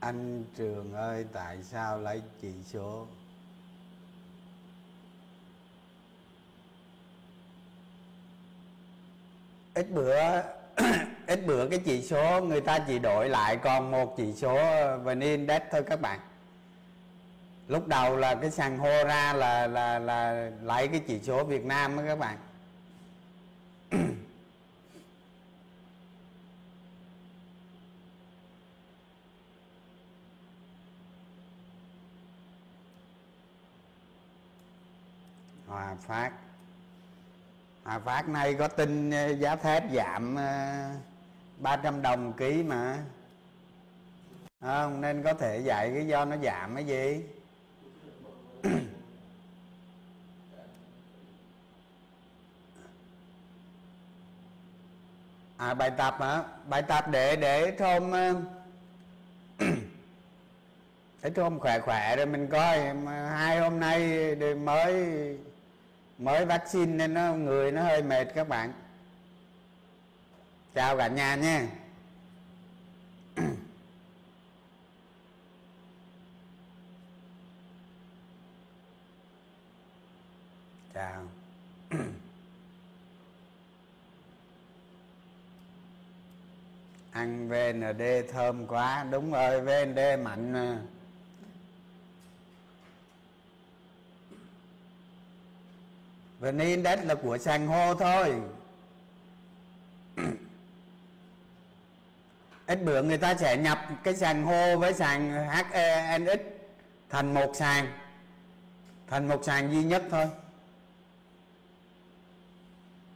anh trường ơi, tại sao lấy chỉ số? Ít bữa ít bữa cái chỉ số người ta chỉ đổi lại còn một chỉ số vn index thôi các bạn. Lúc đầu là cái sàn hô ra là là là lấy cái chỉ số Việt Nam đó các bạn Hòa Phát. Hòa Phát nay có tin ờ, giá thép giảm ờ, 300 đồng ký mà. Không nên có thể dạy cái do nó giảm cái gì? À bài tập hả? Bài tập để để thôm ờ, để thôm khỏe khỏe rồi mình coi hai hôm nay mới mới vaccine nên nó, người nó hơi mệt các bạn. Chào cả nhà nha. Chào. Ăn VND thơm quá. Đúng rồi VND mạnh mà. VN Index là của sàn hô thôi. Ít bữa người ta sẽ nhập cái sàn hô với sàn HNX thành một sàn thành một sàn duy nhất thôi.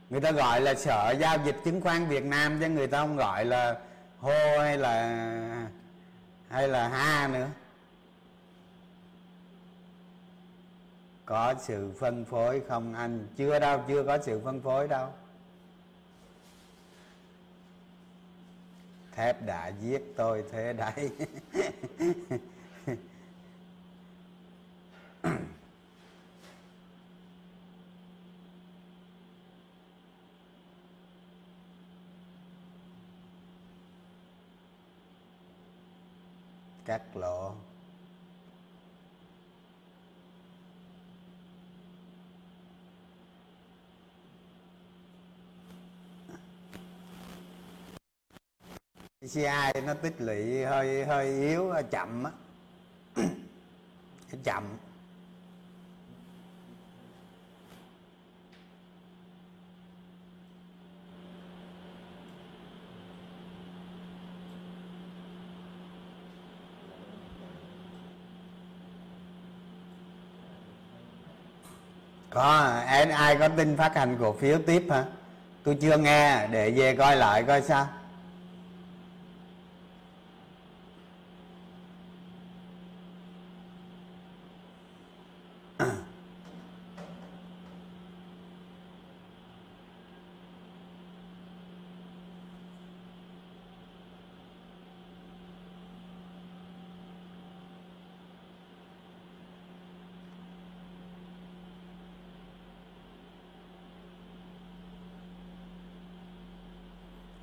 Người ta gọi là sở giao dịch chứng khoán Việt Nam chứ người ta không gọi là hô hay là hay là ha nữa. Có sự phân phối không anh? Chưa đâu, chưa có sự phân phối đâu. Thép đã giết tôi thế đấy. Cắt lỗ. CI nó tích lũy hơi hơi yếu chậm á. Chậm. Có ai có tin phát hành cổ phiếu tiếp hả? Tôi chưa nghe, để về coi lại coi sao.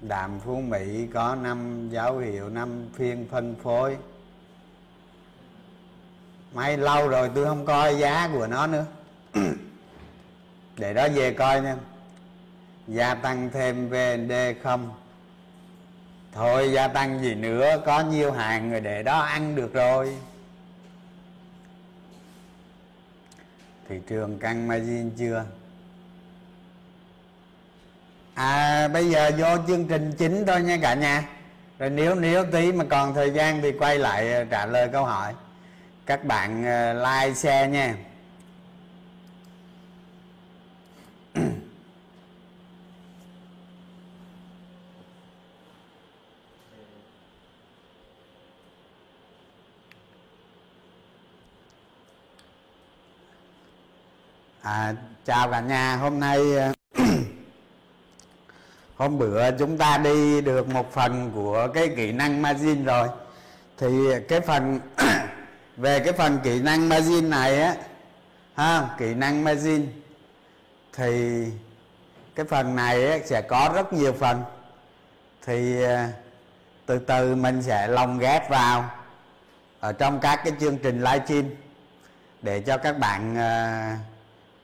Đàm Phú Mỹ có năm dấu hiệu, năm phiên phân phối. Mấy lâu rồi tôi không coi giá của nó nữa. Để đó về coi nha. Gia tăng thêm VND không? Thôi, gia tăng gì nữa, Có nhiều hàng rồi để đó ăn được rồi. Thị trường căng margin chưa? À bây giờ vô chương trình chính thôi nha cả nhà. Rồi nếu nếu tí mà còn thời gian thì quay lại ờ, trả lời câu hỏi. Các bạn ờ, like share nha. À, chào cả nhà. Hôm nay ờ, hôm bữa chúng ta đi được một phần của cái kỹ năng margin rồi. Thì cái phần về cái phần kỹ năng margin này á ha kỹ năng margin thì cái phần này á, sẽ có rất nhiều phần. Thì à, từ từ mình sẽ lồng ghép vào ở trong các cái chương trình livestream để cho các bạn uh,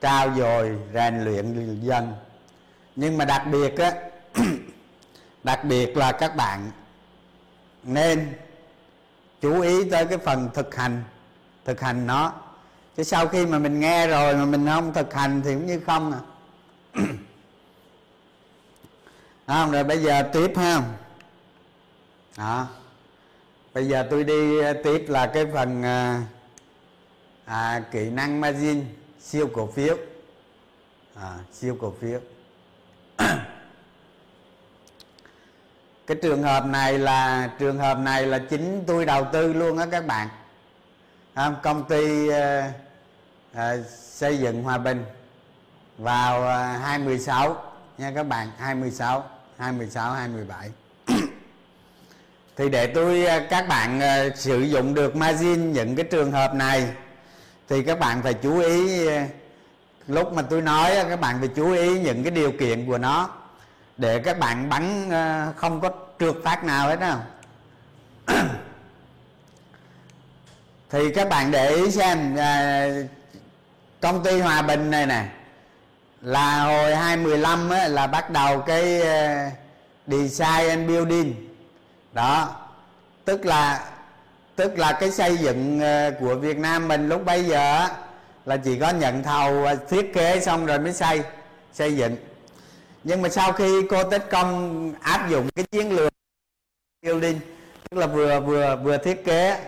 trao dồi rèn luyện dần. Nhưng mà đặc biệt á đặc biệt là các bạn nên chú ý tới cái phần thực hành thực hành nó. Chứ sau khi mà mình nghe rồi mà mình không thực hành thì cũng như không à. Không rồi bây giờ tiếp ha. Đó. Bây giờ tôi đi ờ, tiếp là cái phần à, à, kỹ năng margin siêu cổ phiếu. À, siêu cổ phiếu. cái trường hợp này là trường hợp này là chính tôi đầu tư luôn á các bạn. À, công ty à, à, xây dựng hòa bình vào ờ, à, 26 nha các bạn 26 26 27 thì để tôi các bạn à, sử dụng được margin những cái trường hợp này thì các bạn phải chú ý lúc mà tôi nói các bạn phải chú ý những cái điều kiện của nó để các bạn bắn ờ, không có trượt phát nào hết đâu thì các bạn để ý xem ờ, công ty Hòa Bình này nè là hồi 2015 á, là bắt đầu cái ờ, design and building. Đó tức là tức là cái xây dựng của Việt Nam mình lúc bây giờ là chỉ có nhận thầu thiết kế xong rồi mới xây xây dựng nhưng mà sau khi cô tết Công áp dụng cái chiến lược building tức là vừa vừa vừa thiết kế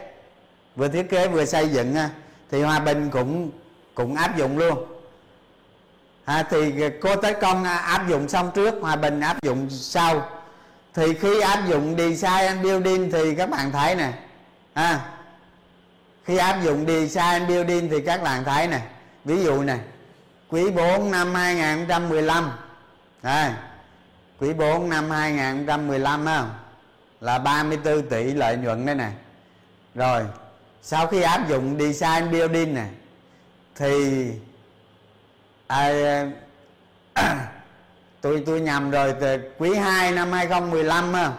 vừa thiết kế vừa xây dựng thì Hòa Bình cũng cũng áp dụng luôn. À, thì cô tết Công áp dụng xong trước Hòa Bình áp dụng sau. Thì khi áp dụng design and building thì các bạn thấy nè à, khi áp dụng design and building thì các bạn thấy nè. Ví dụ nè quý 4 năm 2015 à, quý 4 năm 2015 á là 34 tỷ lợi nhuận đây nè rồi sau khi áp dụng design building nè thì à, tôi tôi nhầm rồi từ quý 2 năm 2015 á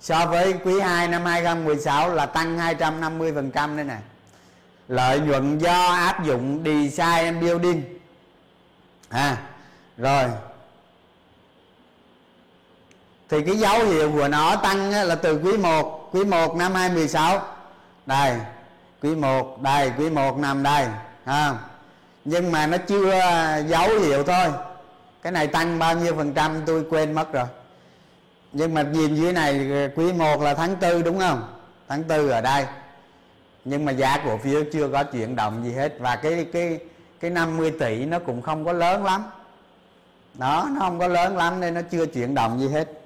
so với quý 2 năm 2016 là tăng 250% đây nè lợi nhuận do áp dụng design building. À rồi thì cái dấu hiệu của nó tăng là từ quý 1 quý 1 năm 2016 đây quý 1 đây quý 1 năm đây à, nhưng mà nó chưa dấu hiệu thôi. Cái này tăng bao nhiêu phần trăm tôi quên mất rồi. Nhưng mà nhìn dưới này quý 1 là tháng tư đúng không? Tháng tư ở đây. Nhưng mà giá cổ phiếu chưa có chuyển động gì hết. Và cái cái cái 50 tỷ nó cũng không có lớn lắm. Đó nó không có lớn lắm nên nó chưa chuyển động gì hết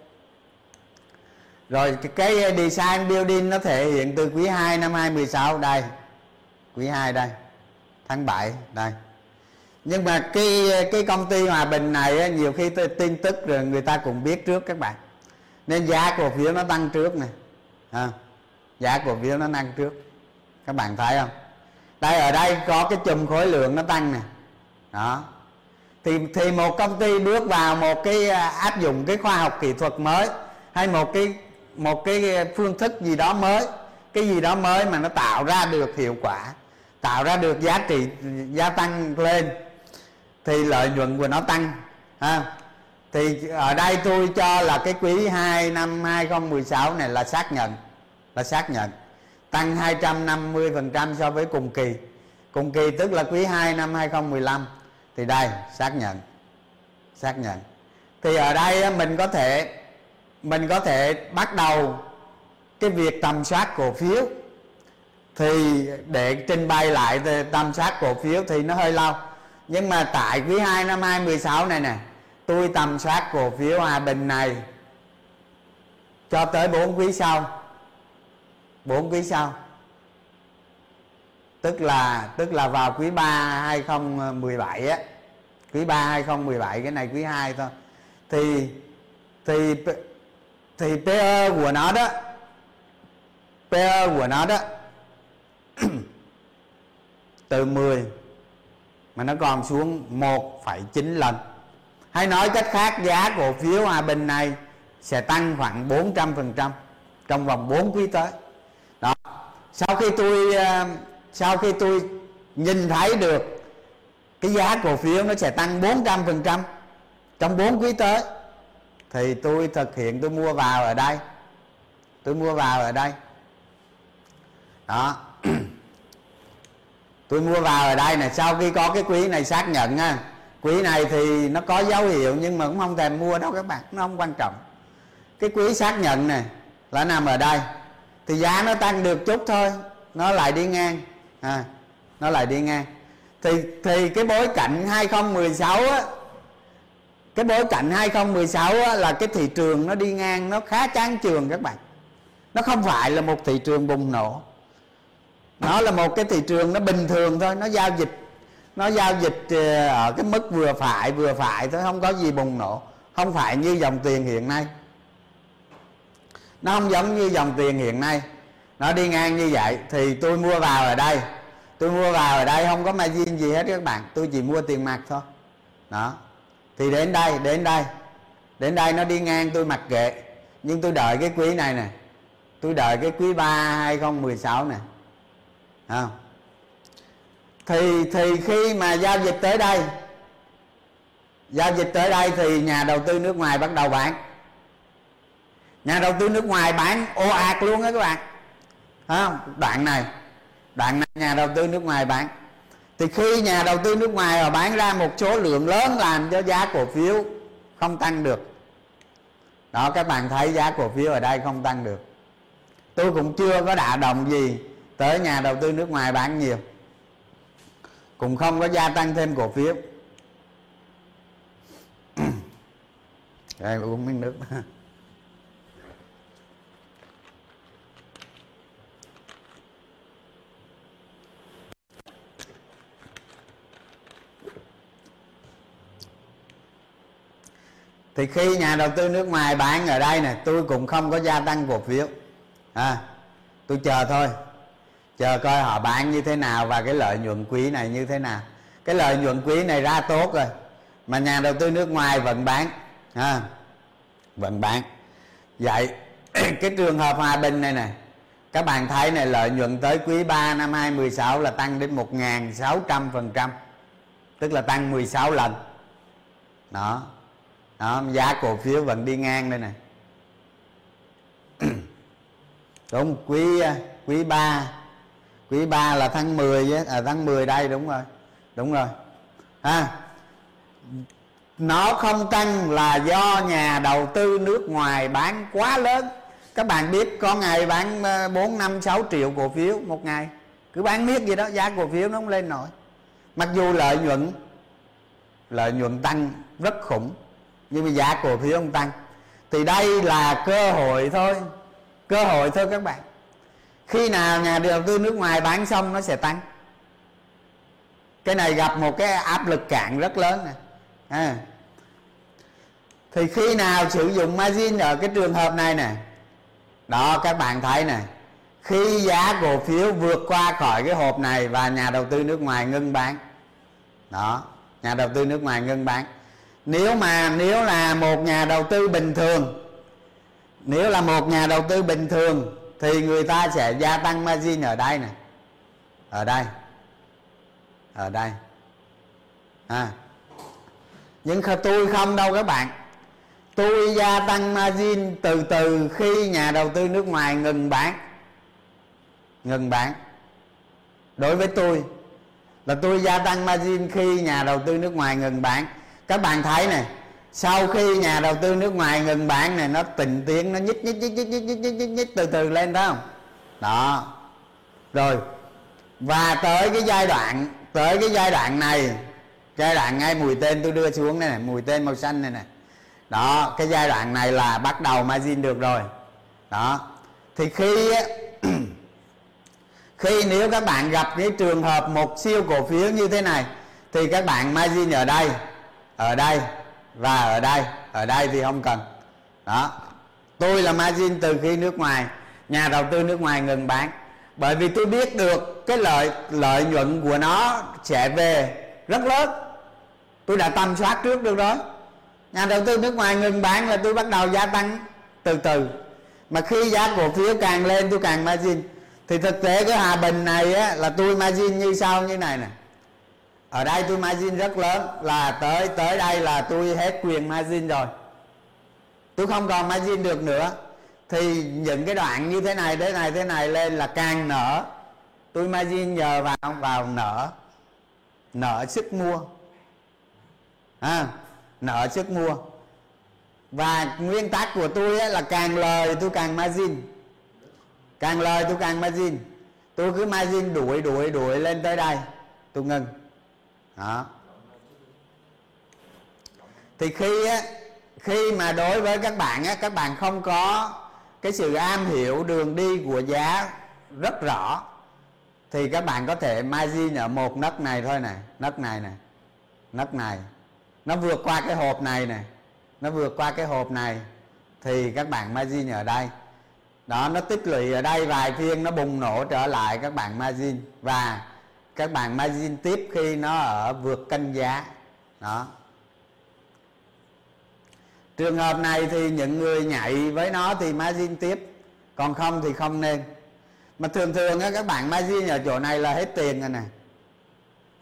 rồi cái design building nó thể hiện từ quý 2 năm 2016 đây. Quý 2 đây. Tháng 7 đây. Nhưng mà cái cái công ty hòa bình này nhiều khi tin tức rồi người ta cũng biết trước các bạn. Nên giá cổ phiếu nó tăng trước nè. À, giá cổ phiếu nó tăng trước. Các bạn thấy không? Đây ở đây có cái chùm khối lượng nó tăng nè. Đó. Thì thì một công ty bước vào một cái à, áp dụng cái khoa học kỹ thuật mới hay một cái một cái phương thức gì đó mới, cái gì đó mới mà nó tạo ra được hiệu quả, tạo ra được giá trị, gia tăng lên, thì lợi nhuận của nó tăng, ha. Thì ở đây tôi cho là cái quý 2 năm 2016 này là xác nhận, là xác nhận, tăng 250% so với cùng kỳ. Cùng kỳ tức là quý 2 năm 2015 thì đây, xác nhận xác nhận. Thì ở đây mình có thể mình có thể bắt đầu cái việc tầm soát cổ phiếu. Thì để trình bày lại tầm soát cổ phiếu thì nó hơi lâu. Nhưng mà tại quý 2 năm 2016 này nè, tôi tầm soát cổ phiếu Hòa Bình này cho tới 4 quý sau. 4 quý sau. Tức là tức là vào quý 3 2017 á. Quý 3 2017 cái này quý 2 thôi. Thì thì thì PE của nó đó PE của nó đó từ 10 mà nó còn xuống 1,9 lần. Hay nói cách khác giá cổ phiếu Hòa Bình này sẽ tăng khoảng 400% trong vòng 4 quý tới. Đó. Sau khi tôi ờ, sau khi tôi nhìn thấy được cái giá cổ phiếu nó sẽ tăng 400% trong 4 quý tới thì tôi thực hiện tôi mua vào ở đây. Tôi mua vào ở đây. Đó. Tôi mua vào ở đây này sau khi có cái quý này xác nhận nha, quý này thì nó có dấu hiệu nhưng mà cũng không thèm mua đâu các bạn nó không quan trọng. Cái quý xác nhận này là nằm ở đây. Thì giá nó tăng được chút thôi nó lại đi ngang. À, nó lại đi ngang. Thì thì cái bối cảnh 2016 á cái bối cảnh 2016 á, là cái thị trường nó đi ngang nó khá chán trường các bạn. Nó không phải là một thị trường bùng nổ. Nó là một cái thị trường nó bình thường thôi nó giao dịch nó giao dịch ờ, ở cái mức vừa phải vừa phải thôi không có gì bùng nổ. Không phải như dòng tiền hiện nay. Nó không giống như dòng tiền hiện nay. Nó đi ngang như vậy. Thì tôi mua vào ở đây. Tôi mua vào ở đây không có margin gì hết các bạn. Tôi chỉ mua tiền mặt thôi. Đó thì đến đây đến đây. Đến đây nó đi ngang tôi mặc kệ. Nhưng tôi đợi cái quý này nè. Tôi đợi cái quý 3 2016 nè. Không? Thì thì khi mà giao dịch tới đây, giao dịch tới đây thì nhà đầu tư nước ngoài bắt đầu bán. Nhà đầu tư nước ngoài bán ô ạt luôn á các bạn. Không? Đoạn này đoạn này nhà đầu tư nước ngoài bán thì khi nhà đầu tư nước ngoài họ bán ra một số lượng lớn làm cho giá cổ phiếu không tăng được. Đó, các bạn thấy giá cổ phiếu ở đây không tăng được. Tôi cũng chưa có đả động gì tới nhà đầu tư nước ngoài bán nhiều. Cũng không có gia tăng thêm cổ phiếu. Đây, uống miếng nước. thì khi nhà đầu tư nước ngoài bán ở đây này tôi cũng không có gia tăng cổ phiếu. À, tôi chờ thôi. Chờ coi họ bán như thế nào và cái lợi nhuận quý này như thế nào. Cái lợi nhuận quý này ra tốt rồi mà nhà đầu tư nước ngoài vẫn bán. À, vẫn bán. Vậy cái trường hợp hòa bình này này các bạn thấy này lợi nhuận tới quý 3 năm 2016 là tăng đến 1.600 phần trăm tức là tăng 16 lần. Đó đó giá cổ phiếu vẫn đi ngang đây này đúng quý à, quý 3 quý 3 là tháng 10 với à, tháng 10 đây đúng rồi đúng rồi. Ha nó không tăng là do nhà đầu tư nước ngoài bán quá lớn. Các bạn biết có ngày bán 4 5 6 triệu cổ phiếu một ngày. Cứ bán miết gì đó giá cổ phiếu nó không lên nổi. Mặc dù lợi nhuận lợi nhuận tăng rất khủng nhưng mà dạ giá cổ phiếu không tăng. Thì đây là cơ hội thôi. Cơ hội thôi các bạn. Khi nào nhà đầu tư nước ngoài bán xong nó sẽ tăng. Cái này gặp một cái áp lực cạn rất lớn này à. thì khi nào sử dụng margin ở cái trường hợp này nè. Đó, các bạn thấy nè. Khi giá cổ phiếu vượt qua khỏi cái hộp này và nhà đầu tư nước ngoài ngưng bán. Đó, nhà đầu tư nước ngoài ngưng bán nếu mà, nếu là một nhà đầu tư bình thường, nếu là một nhà đầu tư bình thường, thì người ta sẽ gia tăng margin ở đây này. Ở đây. Ở đây. À. nhưng tôi không đâu các bạn. Tôi gia tăng margin từ từ khi nhà đầu tư nước ngoài ngừng bán. Ngừng bán. Đối với tôi, là tôi gia tăng margin khi nhà đầu tư nước ngoài ngừng bán các bạn thấy này sau khi nhà đầu tư nước ngoài ngừng bán này nó tình tiến nó nhích nhích nhích nhích nhích nhích nhích, nhích, nhích từ từ lên đó không? Đó. Rồi và tới cái giai đoạn tới cái giai đoạn này giai đoạn ngay mùi tên tôi đưa xuống đây này mùi tên màu xanh này này. Đó cái giai đoạn này là bắt đầu margin được rồi. Đó. Thì khi khi nếu các bạn gặp cái trường hợp một siêu cổ phiếu như thế này thì các bạn margin ở đây ở đây và ở đây ở đây thì không cần. Đó. Tôi là margin từ khi nước ngoài nhà đầu tư nước ngoài ngừng bán. Bởi vì tôi biết được cái lợi lợi nhuận của nó sẽ về rất lớn. Tôi đã tầm soát trước được đó. Nhà đầu tư nước ngoài ngừng bán là tôi bắt đầu gia tăng từ từ. Mà khi giá cổ phiếu càng lên tôi càng margin. Thì thực tế cái hòa bình này á, là tôi margin như sau như này nè ở đây tôi margin rất lớn. Là tới tới đây là tôi hết quyền margin rồi. Tôi không còn margin được nữa. Thì những cái đoạn như thế này thế này thế này lên là càng nở. Tôi margin nhờ vào vào nở. Nợ sức mua. À, nợ sức mua. Và nguyên tắc của tôi ấy là càng lời tôi càng margin. Càng lời tôi càng margin. Tôi cứ margin đuổi đuổi đuổi lên tới đây. Tôi ngừng đó. Thì khi á, khi mà đối với các bạn á, các bạn không có cái sự am hiểu đường đi của giá rất rõ, thì các bạn có thể margin ở một nấc này thôi này, nấc này này, nấc này. Nó vượt qua cái hộp này này, nó vượt qua cái hộp này, thì các bạn margin ở đây. Đó, nó tích lũy ở đây vài phiên, nó bùng nổ trở lại, các bạn margin. Và các bạn margin tiếp khi nó ở vượt canh giá. Đó. Trường hợp này thì những người nhảy với nó thì margin tiếp còn không thì không nên. Mà thường thường á các bạn margin ở chỗ này là hết tiền rồi nè.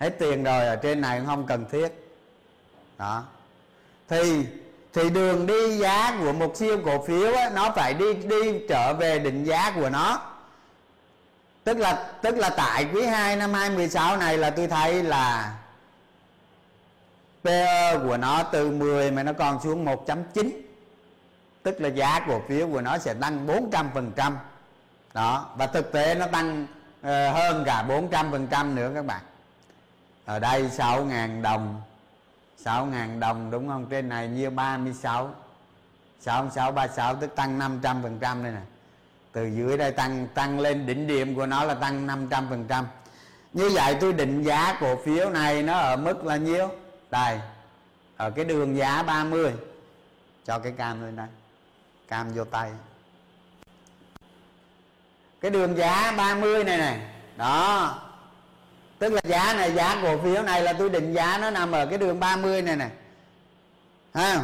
Hết tiền rồi ở trên này cũng không cần thiết. Đó. Thì thì đường đi giá của một siêu cổ phiếu á, nó phải đi đi trở về định giá của nó tức là tức là tại quý 2 năm 2016 này là tôi thấy là PE của nó từ 10 mà nó còn xuống 1.9 tức là giá cổ phiếu của nó sẽ tăng 400% đó và thực tế nó tăng uh, hơn cả 400% nữa các bạn. Ở đây 6.000 đồng 6.000 đồng đúng không? Trên này như 36 6636 tức tăng 500% đây nè từ dưới đây tăng tăng lên đỉnh điểm của nó là tăng 500% như vậy tôi định giá cổ phiếu này nó ở mức là nhiêu? Đây, ở cái đường giá 30 cho cái cam lên đây. Cam vô tay. Cái đường giá 30 này này đó. Tức là giá này, giá cổ phiếu này là tôi định giá nó nằm ở cái đường 30 này này ha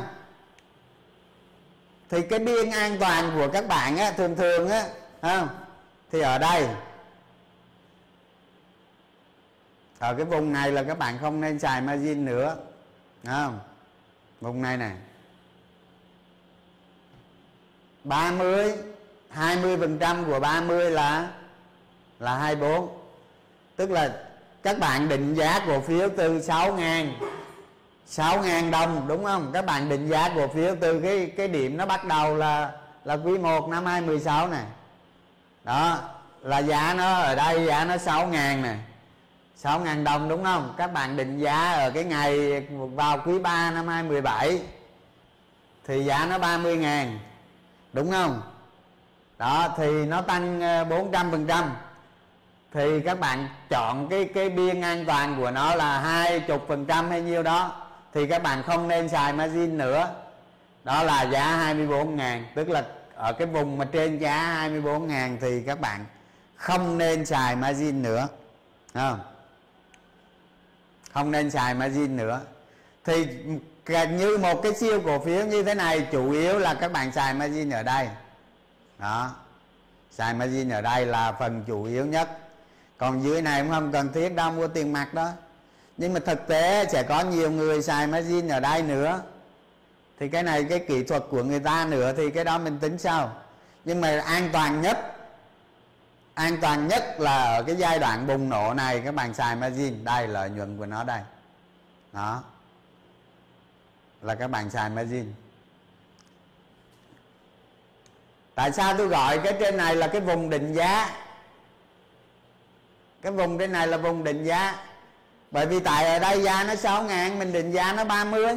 thì cái biên an toàn của các bạn á, thường thường á không thì ở đây. Ở cái vùng này là các bạn không nên xài margin nữa không vùng này này 30 20 phần trăm của 30 là là 24 tức là các bạn định giá cổ phiếu từ 6 ngàn 6 ngàn đồng, đúng không? Các bạn định giá cổ phiếu từ cái cái điểm nó bắt đầu là là quý 1 năm 2016 này đó, là giá nó ở đây, giá nó 6 ngàn này 6 ngàn đồng, đúng không? Các bạn định giá ở cái ngày vào quý 3 năm 2017 thì giá nó 30 ngàn, đúng không? Đó, thì nó tăng ờ, 400 phần trăm. Thì các bạn chọn cái cái biên an toàn của nó là hai chục phần trăm hay nhiêu đó thì các bạn không nên xài margin nữa. Đó là giá 24 ngàn, tức là ở cái vùng mà trên giá 24 ngàn thì các bạn không nên xài margin nữa. Không? Không nên xài margin nữa. Thì gần như một cái siêu cổ phiếu như thế này chủ yếu là các bạn xài margin ở đây. Đó. Xài margin ở đây là phần chủ yếu nhất. Còn dưới này cũng không cần thiết đâu, mua tiền mặt đó nhưng mà thực tế sẽ có nhiều người xài margin ở đây nữa. Thì cái này, cái kỹ thuật của người ta nữa thì cái đó mình tính sau. Nhưng mà an toàn nhất, an toàn nhất là ở cái giai đoạn bùng nổ này, các bạn xài margin, đây, lợi nhuận của nó đây. Đó. Là các bạn xài margin. Tại sao tôi gọi cái trên này là cái vùng định giá? Cái vùng trên này là vùng định giá bởi vì tại ở đây giá nó 6 ngàn mình định giá nó 30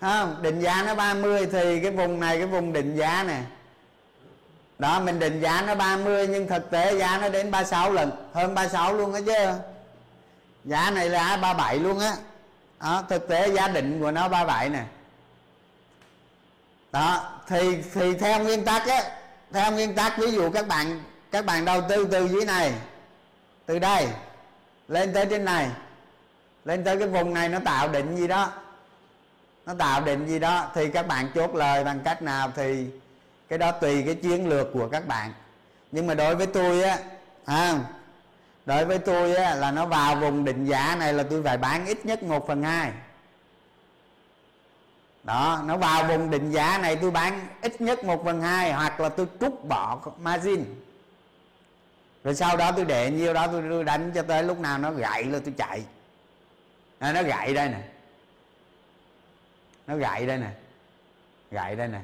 không định giá nó 30 thì cái vùng này cái vùng định giá nè. Đó mình định giá nó 30 nhưng thực tế giá nó đến 36 lần hơn 36 luôn đó chứ. Giá này là 37 luôn á. Đó. đó, thực tế giá định của nó 37 nè. Đó thì thì theo nguyên tắc á theo nguyên tắc ví dụ các bạn các bạn đầu tư từ dưới này từ đây lên tới trên này. Lên tới cái vùng này nó tạo định gì đó. Nó tạo định gì đó. Thì các bạn chốt lời bằng cách nào thì cái đó tùy cái chiến lược của các bạn. Nhưng mà đối với tôi á à, đối với tôi á là nó vào vùng định giá này là tôi phải bán ít nhất 1 phần hai. Đó nó vào vùng định giá này tôi bán ít nhất 1 phần hai hoặc là tôi trút bỏ margin rồi sau đó tôi để nhiêu đó tôi đánh cho tới lúc nào nó gãy là tôi chạy. À, nó gãy đây nè. Nó gãy đây nè. Gãy đây nè.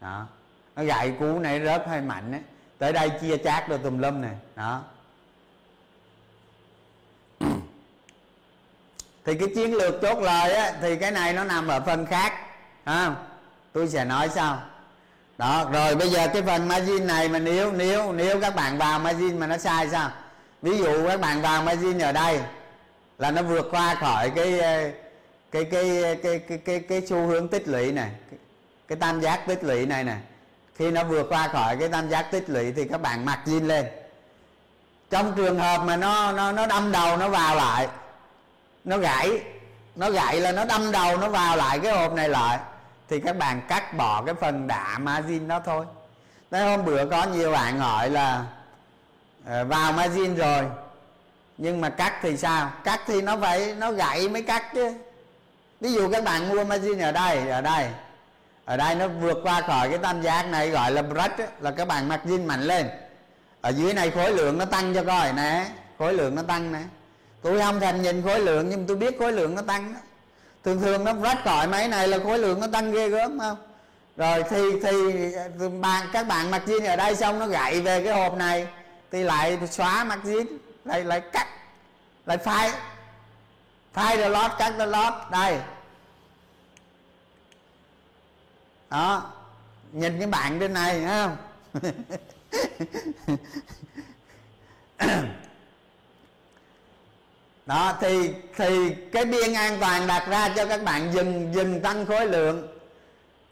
Đó. Nó gãy cú này rớt hơi mạnh á tới đây chia chác rồi tùm lum nè. Đó. Thì cái chiến lược chốt lời á thì cái này nó nằm ở phần khác không? Tôi sẽ nói sao đó rồi bây giờ cái phần margin này mà nếu nếu nếu các bạn vào margin mà nó sai sao? Ví dụ các bạn vào margin ở đây là nó vượt qua khỏi cái ờ, cái cái cái cái cái, cái xu hướng tích lũy này cái, cái tam giác tích lũy này nè. Khi nó vượt qua khỏi cái tam giác tích lũy thì các bạn mặc zin lên. Trong trường hợp mà nó nó nó đâm đầu nó vào lại nó gãy nó gãy là nó đâm đầu nó vào lại cái hộp này lại thì các bạn cắt bỏ cái phần đã margin đó thôi. Đấy hôm bữa có nhiều bạn hỏi là ờ, vào margin rồi, nhưng mà cắt thì sao? Cắt thì nó phải, nó gãy mới cắt chứ. Ví dụ các bạn mua margin ở đây ở đây ở đây nó vượt qua khỏi cái tam giác này gọi là break là các bạn margin mạnh lên. Ở dưới này khối lượng nó tăng cho coi nè, khối lượng nó tăng nè. Tôi không thèm nhìn khối lượng, nhưng tôi biết khối lượng nó tăng đó thường thường nó rách khỏi máy này là khối lượng nó tăng ghê gớm không? Rồi thì thì bạn, các bạn mặc jean ở đây xong nó gậy về cái hộp này, thì lại xóa mặc jean, lại lại cắt, lại phai. Phai the lót, cắt the lót, đây. Đó, nhìn cái bạn bên này thấy không? đó, thì thì cái biên an toàn đặt ra cho các bạn dừng dừng tăng khối lượng.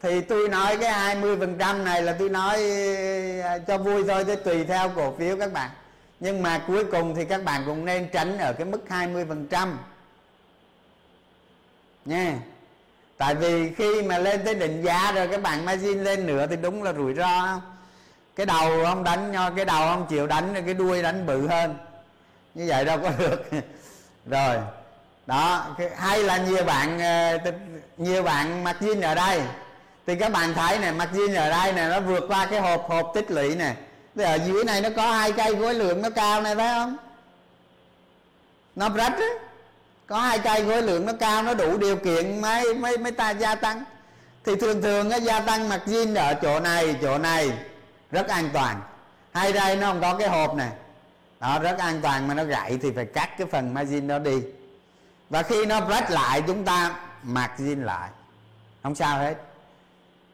Thì tôi nói cái 20% này là tôi nói à, cho vui thôi, chứ tùy theo cổ phiếu các bạn. Nhưng mà cuối cùng thì các bạn cũng nên tránh ở cái mức 20% nha. Tại vì khi mà lên tới định giá rồi các bạn margin lên nữa thì đúng là rủi ro. Không cái đầu không đánh cái đầu không chịu đánh cái đuôi đánh bự hơn. Như vậy đâu có được rồi. Đó hay là nhiều bạn ờ, nhiều bạn mặc jean ở đây. Thì các bạn thấy này mặc jean ở đây này nó vượt qua cái hộp hộp tích lũy này thì ở dưới này nó có hai cây khối lượng nó cao này phải không? Nó rách á. Có hai cây khối lượng nó cao, nó đủ điều kiện mới mới mới ta gia tăng. Thì thường thường nó gia tăng mặc jean ở chỗ này chỗ này, rất an toàn. Hay đây, nó không có cái hộp này đó rất an toàn mà nó gãy thì phải cắt cái phần margin đó đi. Và khi nó rách lại chúng ta margin lại. Không sao hết.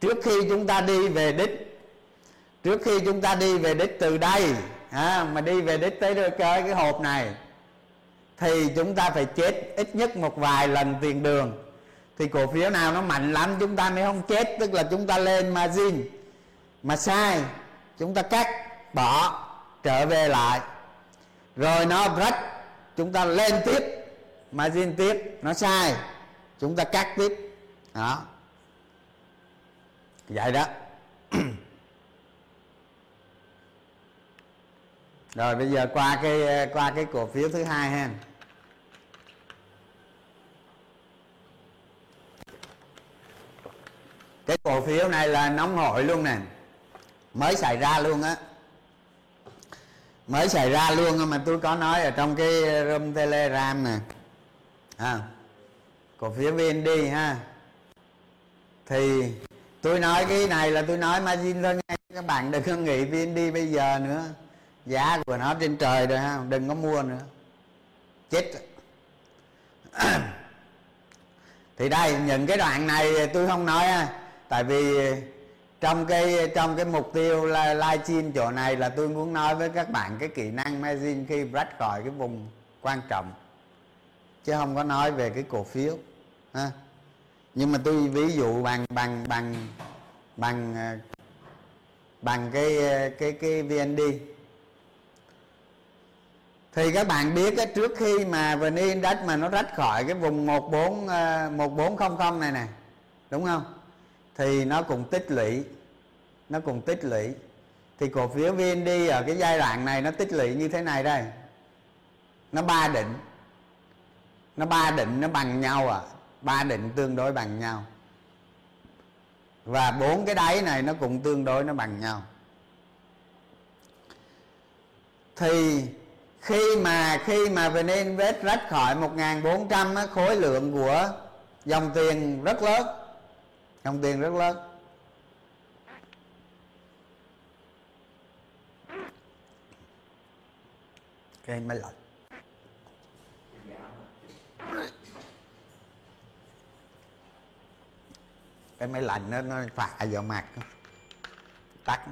Trước khi chúng ta đi về đích trước khi chúng ta đi về đích từ đây à, mà đi về đích tới cái, cái hộp này thì chúng ta phải chết ít nhất một vài lần tiền đường. Thì cổ phiếu nào nó mạnh lắm chúng ta mới không chết tức là chúng ta lên margin. Mà sai chúng ta cắt bỏ trở về lại rồi nó rách chúng ta lên tiếp, margin tiếp, nó sai, chúng ta cắt tiếp. Đó. Vậy đó. Rồi bây giờ qua cái qua cái cổ phiếu thứ hai ha. Cái cổ phiếu này là nóng hổi luôn nè. Mới xảy ra luôn á mới xảy ra luôn mà tôi có nói ở trong cái room telegram nè. À, cổ phiếu vnd ha. Thì tôi nói cái này là tôi nói margin thôi nghe các bạn đừng có nghĩ vnd bây giờ nữa. Giá của nó trên trời rồi ha đừng có mua nữa. Chết. Thì đây những cái đoạn này tôi không nói ha tại vì trong cái trong cái mục tiêu là livestream chỗ này là tôi muốn nói với các bạn cái kỹ năng margin khi rách khỏi cái vùng quan trọng. Chứ không có nói về cái cổ phiếu ha. Nhưng mà tôi ví dụ bằng bằng bằng bằng ờ, bằng cái ờ, cái cái VND thì các bạn biết á, trước khi mà VN Index mà nó rách khỏi cái vùng 14 1400 ờ, này nè đúng không? Thì nó cũng tích lũy nó cũng tích lũy. Thì cổ phiếu VND ở cái giai đoạn này nó tích lũy như thế này đây. Nó ba định nó ba định nó bằng nhau à ba định tương đối bằng nhau. Và bốn cái đáy này nó cũng tương đối nó bằng nhau. Thì khi mà khi mà VN-Invest rách khỏi 1.400 á, khối lượng của dòng tiền rất lớn dòng tiền rất lớn. Cái máy lạnh cái máy lạnh nó nó phả vào mặt. Tắt.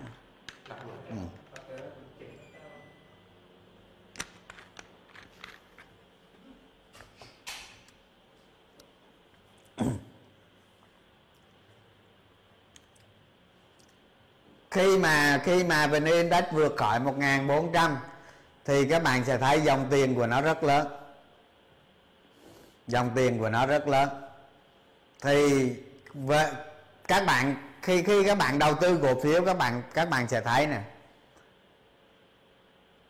Ừ. khi mà khi mà VN Index vượt khỏi 1400 thì các bạn sẽ thấy dòng tiền của nó rất lớn. Dòng tiền của nó rất lớn. Thì với các bạn, khi khi các bạn đầu tư cổ phiếu, các bạn các bạn sẽ thấy nè.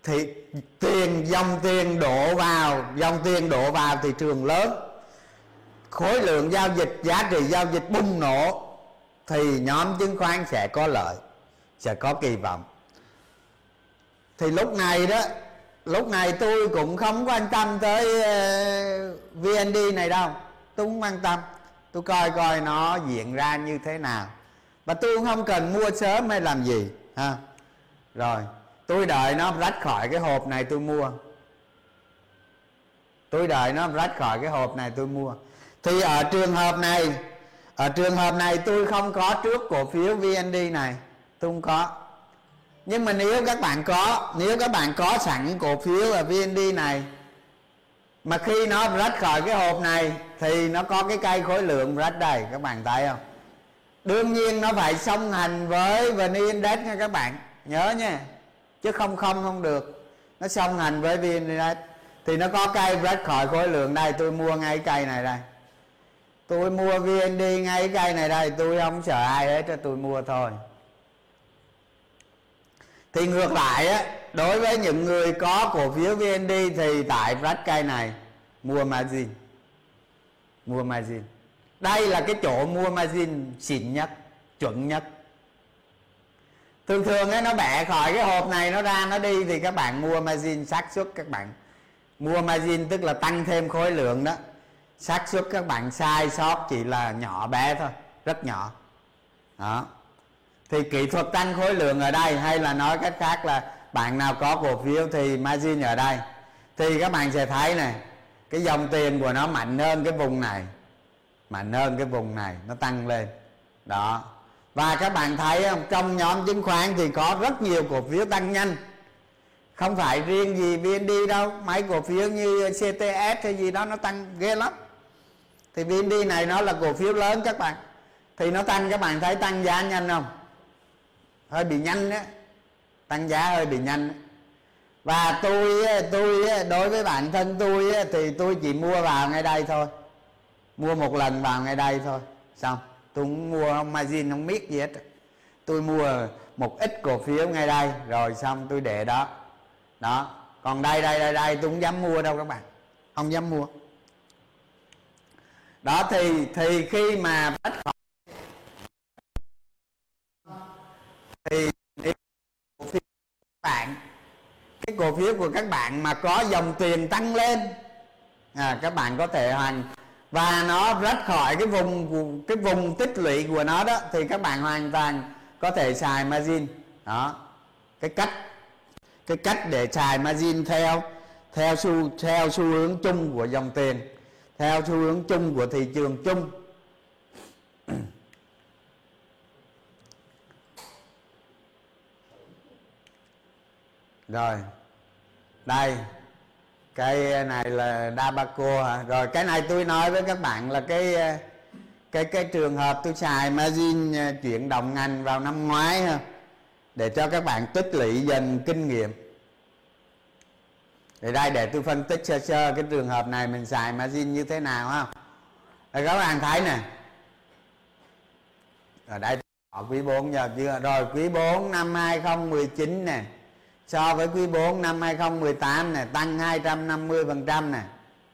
Thì tiền, dòng tiền đổ vào, dòng tiền đổ vào thị trường lớn. Khối lượng giao dịch, giá trị giao dịch bùng nổ, thì nhóm chứng khoán sẽ có lợi sẽ có kỳ vọng. Thì lúc này đó, lúc này tôi cũng không quan tâm tới ờ, VND này đâu. Tôi không quan tâm. Tôi coi coi nó diễn ra như thế nào. Và tôi cũng không cần mua sớm hay làm gì, ha. Rồi, tôi đợi nó rách khỏi cái hộp này tôi mua. Tôi đợi nó rách khỏi cái hộp này tôi mua. Thì ở trường hợp này, ở trường hợp này tôi không có trước cổ phiếu VND này tôi không có. Nhưng mà nếu các bạn có, nếu các bạn có sẵn cổ phiếu ở VND này, mà khi nó rách khỏi cái hộp này, thì nó có cái cây khối lượng rách đây, các bạn thấy không? Đương nhiên nó phải song hành với VN Index nha các bạn, nhớ nha. Chứ không không không được. Nó song hành với VN Index. Thì nó có cây rách khỏi khối lượng đây, tôi mua ngay cây này đây. Tôi mua VND ngay cây này đây, tôi không sợ ai hết cho tôi mua thôi thì ngược lại á đối với những người có cổ phiếu VND thì tại rách cây này mua margin. Mua margin. Đây là cái chỗ mua margin xịn nhất chuẩn nhất. Thường thường ấy, nó bẻ khỏi cái hộp này nó ra nó đi thì các bạn mua margin xác suất các bạn. Mua margin tức là tăng thêm khối lượng đó. Xác suất các bạn sai sót chỉ là nhỏ bé thôi rất nhỏ. Đó thì kỹ thuật tăng khối lượng ở đây, hay là nói cách khác là bạn nào có cổ phiếu thì margin ở đây. Thì các bạn sẽ thấy này, cái dòng tiền của nó mạnh hơn cái vùng này, mạnh hơn cái vùng này, nó tăng lên. Đó. Và các bạn thấy không, trong nhóm chứng khoán thì có rất nhiều cổ phiếu tăng nhanh. Không phải riêng gì VND đâu, mấy cổ phiếu như CTS hay gì đó nó tăng ghê lắm. Thì VND này nó là cổ phiếu lớn các bạn. Thì nó tăng, các bạn thấy tăng giá nhanh không? Hơi bị nhanh đó tăng giá hơi bị nhanh. Và tôi tôi đối với bản thân tôi thì tôi chỉ mua vào ngay đây thôi. Mua một lần vào ngay đây thôi. Xong tôi cũng mua không margin, không biết gì hết. Tôi mua một ít cổ phiếu ngay đây, rồi xong tôi để đó. Đó. Còn đây đây đây đây, tôi không dám mua đâu các bạn. Không dám mua. Đó, thì thì khi mà bắt khỏi thì cổ phiếu các bạn cái cổ phiếu của các bạn mà có dòng tiền tăng lên à, các bạn có thể hoàn và nó rách khỏi cái vùng cái vùng tích lũy của nó đó thì các bạn hoàn toàn có thể xài margin. Đó cái cách cái cách để xài margin theo theo xu theo xu hướng chung của dòng tiền theo xu hướng chung của thị trường chung. Rồi. Đây. Cái này là Dabaco hả? Rồi, cái này tôi nói với các bạn là cái cái cái trường hợp tôi xài margin à, chuyển đồng ngành vào năm ngoái ha, để cho các bạn tích lũy dần kinh nghiệm. Thì đây, để tôi phân tích sơ sơ cái trường hợp này mình xài margin như thế nào ha. Rồi các bạn thấy nè. Ở đây quý 4 giờ chưa? Rồi, quý 4 năm 2019 nè so với quý 4 năm 2018 này tăng 250 phần trăm này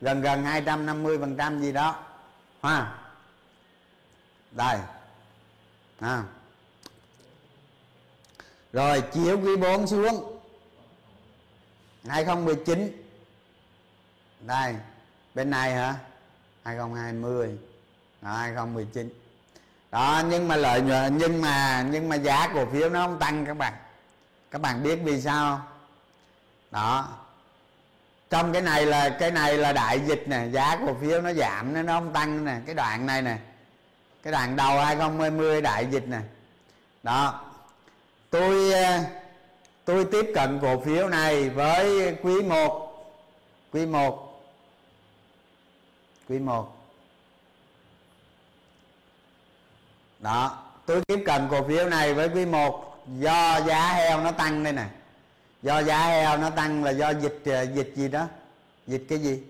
gần gần 250 phần trăm gì đó. Ha? Đây. À. rồi chiếu quý 4 xuống. 2019 đây bên này hả? 2020 đó, 2019 đó nhưng mà lợi nhuận nhưng mà nhưng mà giá cổ phiếu nó không tăng các bạn các bạn biết vì sao đó. Trong cái này là cái này là đại dịch nè, giá cổ phiếu nó giảm, nó nó không tăng nè, cái đoạn này nè. Cái đoạn đầu 2020 đại dịch nè. Đó. Tôi ờ, tôi tiếp cận cổ phiếu này với quý 1 quý 1 quý 1 đó. Tôi tiếp cận cổ phiếu này với quý 1 do giá heo nó tăng đây nè. Do giá heo nó tăng là do dịch ờ, dịch gì đó? Dịch cái gì?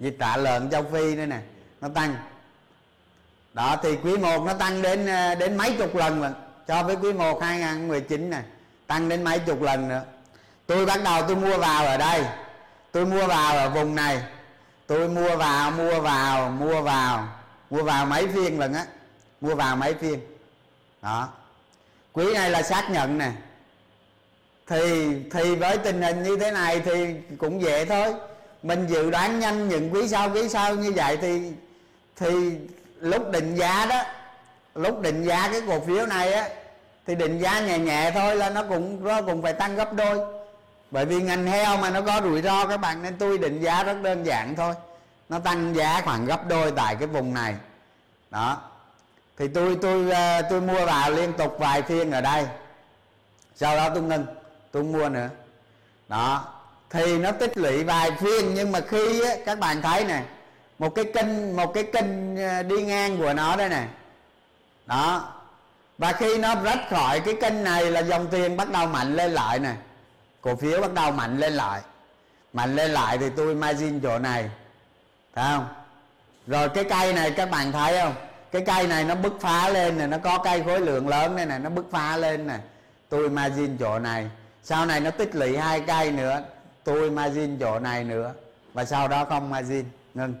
Dịch tả lợn châu phi đây nè, nó tăng. Đó, thì quý 1 nó tăng đến ờ, đến mấy chục lần mà cho với quý 1 2019 nè, tăng đến mấy chục lần nữa. Tôi bắt đầu tôi mua vào ở đây. Tôi mua vào ở vùng này. Tôi mua vào mua vào mua vào. Mua vào mấy phiên lần á. Mua vào mấy phiên đó quý này là xác nhận nè. Thì thì với tình hình như thế này thì cũng dễ thôi. Mình dự đoán nhanh những quý sau quý sau như vậy thì thì lúc định giá đó, lúc định giá cái cổ phiếu này á, thì định giá nhẹ nhẹ thôi là nó cũng nó cũng phải tăng gấp đôi. Bởi vì ngành heo mà nó có rủi ro các bạn, nên tôi định giá rất đơn giản thôi. Nó tăng giá khoảng gấp đôi tại cái vùng này. Đó thì tôi tôi à, tôi mua vào liên tục vài phiên ở đây. Sau đó tôi ngưng tôi mua nữa. Đó. Thì nó tích lũy vài phiên nhưng mà khi á, các bạn thấy nè một cái kênh một cái kênh à, đi ngang của nó đây nè. Đó. Và khi nó rách khỏi cái kênh này là dòng tiền bắt đầu mạnh lên lại nè. Cổ phiếu bắt đầu mạnh lên lại. Mạnh lên lại thì tôi margin chỗ này. Thấy không? Rồi cái cây này các bạn thấy không? Cái cây này nó bứt phá lên nè, nó có cây khối lượng lớn đây nè, nó bứt phá lên nè. Tôi margin chỗ này. Sau này nó tích lũy hai cây nữa, tôi margin chỗ này nữa. Và sau đó không margin, ngưng.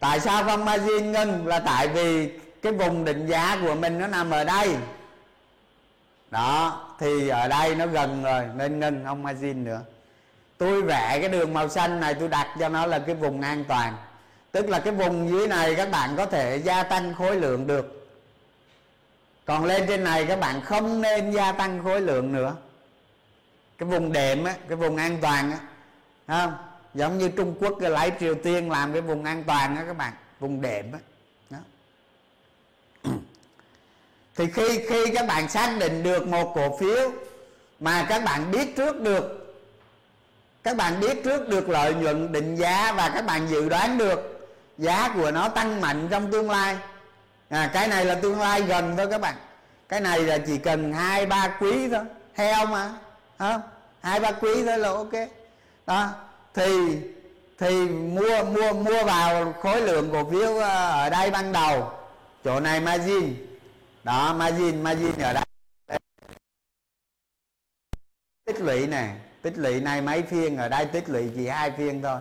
Tại sao không margin, ngưng? Là tại vì cái vùng định giá của mình nó nằm ở đây. Đó, thì ở đây nó gần rồi, nên ngưng, không margin nữa. Tôi vẽ cái đường màu xanh này, tôi đặt cho nó là cái vùng an toàn tức là cái vùng dưới này các bạn có thể gia tăng khối lượng được. Còn lên trên này các bạn không nên gia tăng khối lượng nữa. Cái vùng đệm á, cái vùng an toàn á không? Giống như trung quốc lấy triều tiên làm cái vùng an toàn á các bạn, vùng đệm á. Đó. thì khi khi các bạn xác định được một cổ phiếu mà các bạn biết trước được, các bạn biết trước được lợi nhuận, định giá và các bạn dự đoán được giá của nó tăng mạnh trong tương lai. À, cái này là tương lai gần thôi các bạn. Cái này là chỉ cần hai ba quý thôi. Heo mà không hai ba quý thôi là ok. Đó thì thì mua mua mua vào khối lượng cổ phiếu ờ, ở đây ban đầu. Chỗ này margin. Đó margin margin ở đây. Tích lũy này tích lũy này mấy phiên ở đây tích lũy chỉ hai phiên thôi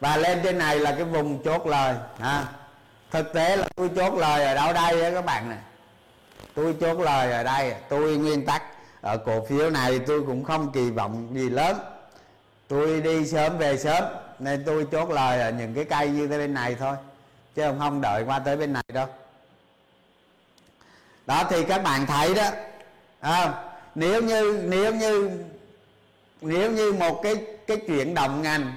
và lên trên này là cái vùng chốt lời ha. Thực tế là tôi chốt lời ở đâu đây đó các bạn này tôi chốt lời ở đây tôi nguyên tắc. Ở cổ phiếu này tôi cũng không kỳ vọng gì lớn. Tôi đi sớm về sớm nên tôi chốt lời ở những cái cây như thế bên này thôi. Chứ không không đợi qua tới bên này đâu. Đó thì các bạn thấy đó à, nếu như nếu như nếu như một cái cái chuyển động ngành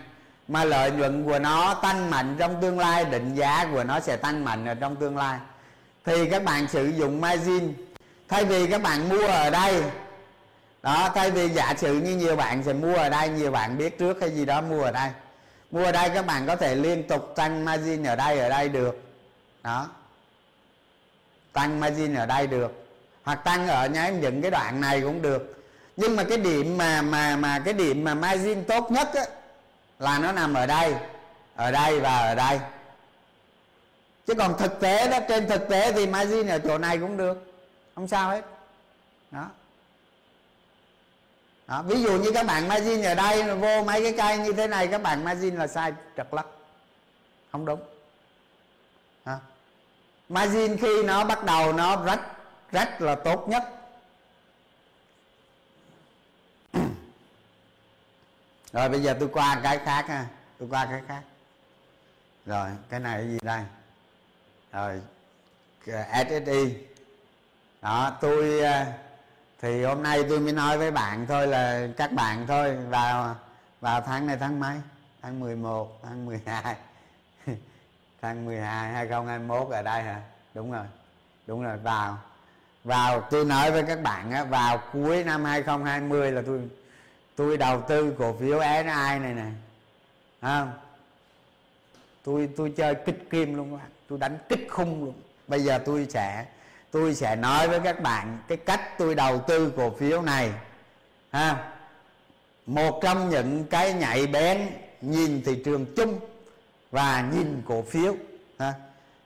mà lợi nhuận của nó tăng mạnh trong tương lai định giá của nó sẽ tăng mạnh ở trong tương lai. Thì các bạn sử dụng margin. Thay vì các bạn mua ở đây đó thay vì giả sử như nhiều bạn sẽ mua ở đây nhiều bạn biết trước hay gì đó mua ở đây. Mua ở đây các bạn có thể liên tục tăng margin ở đây ở đây được. Đó. Tăng margin ở đây được. Hoặc tăng ở những cái đoạn này cũng được. Nhưng mà cái điểm mà mà mà cái điểm mà margin tốt nhất á, là nó nằm ở đây ở đây và ở đây. Chứ còn thực tế đó trên thực tế thì margin ở chỗ này cũng được. Không sao hết. Đó. Đó, ví dụ như các bạn margin ở đây vô mấy cái cây như thế này các bạn margin là sai trật lắc. Không đúng. Đó. margin khi nó bắt đầu nó rách rách là tốt nhất. Rồi, bây giờ tôi qua cái khác ha. Tôi qua cái khác. Rồi, cái này cái gì đây? Rồi SSI đó, tôi ờ, thì hôm nay tôi mới nói với bạn thôi là các bạn thôi, vào vào tháng này tháng mấy? Tháng 11 tháng 12 tháng 12 2021 ở đây hả? Đúng rồi đúng rồi, vào. Vào, tôi nói với các bạn á, vào cuối năm 2020 là tôi tôi đầu tư cổ phiếu SI này nè. Không? Tôi tôi chơi kích kim luôn đó tôi đánh kích khung luôn. Bây giờ tôi sẽ tôi sẽ nói với các bạn cái cách tôi đầu tư cổ phiếu này. Ha một trong những cái nhạy bén nhìn thị trường chung và nhìn cổ phiếu. Ha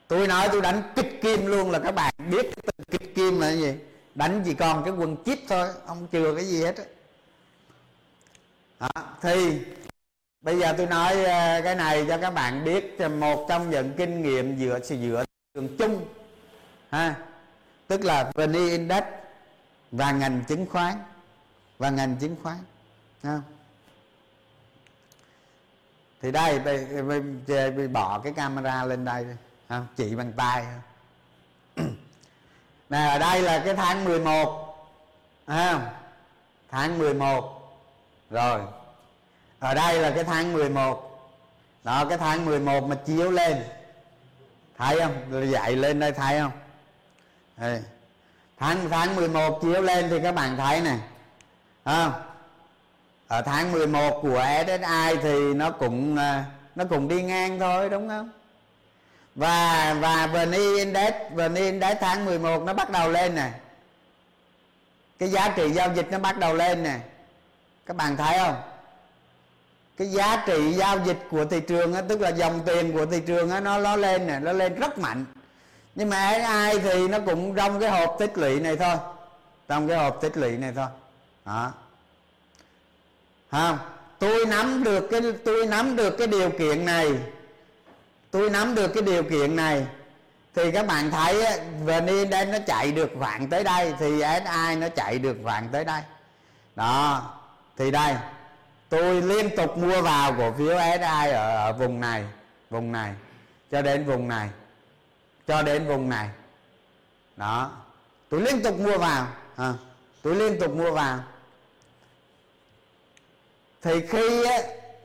tôi nói tôi đánh kích kim luôn là các bạn biết cái từ kích kim là gì? Đánh chỉ còn cái quần chip thôi, ông chừa cái gì hết á thì bây giờ tôi nói ờ, cái này cho các bạn biết một trong những kinh nghiệm dựa dựa trường chung, ha tức là VN Index và ngành chứng khoán, và ngành chứng khoán không? thì đây, bây bỏ cái camera lên đây không? chỉ bằng tay nè, ở đây là cái tháng 11 không? tháng 11 rồi. Ở đây là cái tháng 11 đó, cái tháng 11 mà chiếu lên. Thấy không? Dạy lên đây thấy không? Đây. tháng tháng 11 chiếu lên thì các bạn thấy này không? Ở tháng 11 của SSI thì nó cũng à, nó cũng đi ngang thôi, đúng không? Và và VN Index VN Index tháng 11 nó bắt đầu lên nè. Cái giá trị giao dịch nó bắt đầu lên nè các bạn thấy không? Cái giá trị giao dịch của thị trường á, tức là dòng tiền của thị trường á, nó nó lên nè nó lên rất mạnh. Nhưng mà ai thì nó cũng trong cái hộp tích lũy này thôi. Trong cái hộp tích lũy này thôi. Đó. Không? Tôi nắm được cái tôi nắm được cái điều kiện này. Tôi nắm được cái điều kiện này. Thì các bạn thấy VN Index nó chạy được khoảng tới đây thì SI nó chạy được khoảng tới đây. Đó thì đây tôi liên tục mua vào cổ phiếu SI ở, ở vùng này vùng này cho đến vùng này cho đến vùng này. Đó tôi liên tục mua vào à, tôi liên tục mua vào. Thì khi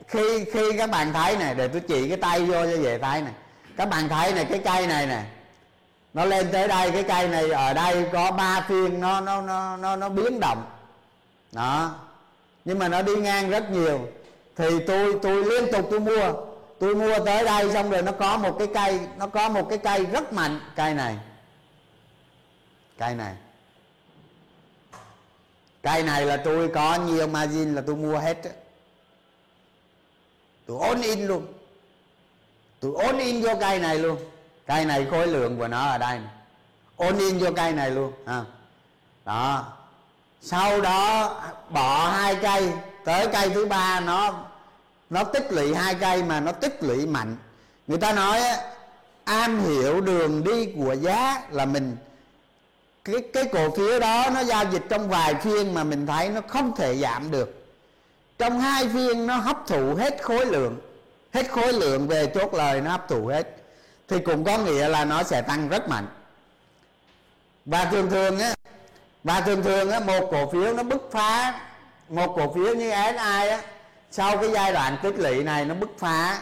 khi khi các bạn thấy này để tôi chỉ cái tay vô cho dễ thấy này. Các bạn thấy này cái cây này nè nó lên tới đây cái cây này ở đây có ba phiên nó nó nó nó nó biến động. Đó nhưng mà nó đi ngang rất nhiều. Thì tôi tôi liên tục tôi mua. Tôi mua tới đây xong rồi nó có một cái cây, nó có một cái cây rất mạnh. Cây này. Cây này. Cây này là tôi có nhiều margin là tôi mua hết á. Tôi ôn in luôn. Tôi ôn in vô cây này luôn. Cây này khối lượng của nó ở đây ôn in vô cây này luôn. À. đó sau đó bỏ hai cây, tới cây thứ ba nó nó tích lũy hai cây mà nó tích lũy mạnh. Người ta nói am hiểu đường đi của giá là mình, cái cái cổ phiếu đó nó giao dịch trong vài phiên mà mình thấy nó không thể giảm được. Trong hai phiên nó hấp thụ hết khối lượng, hết khối lượng về chốt lời nó hấp thụ hết. Thì cũng có nghĩa là nó sẽ tăng rất mạnh. Và thường thường á và thường thường á một cổ phiếu nó bứt phá một cổ phiếu như SI á sau cái giai đoạn tích lũy này nó bứt phá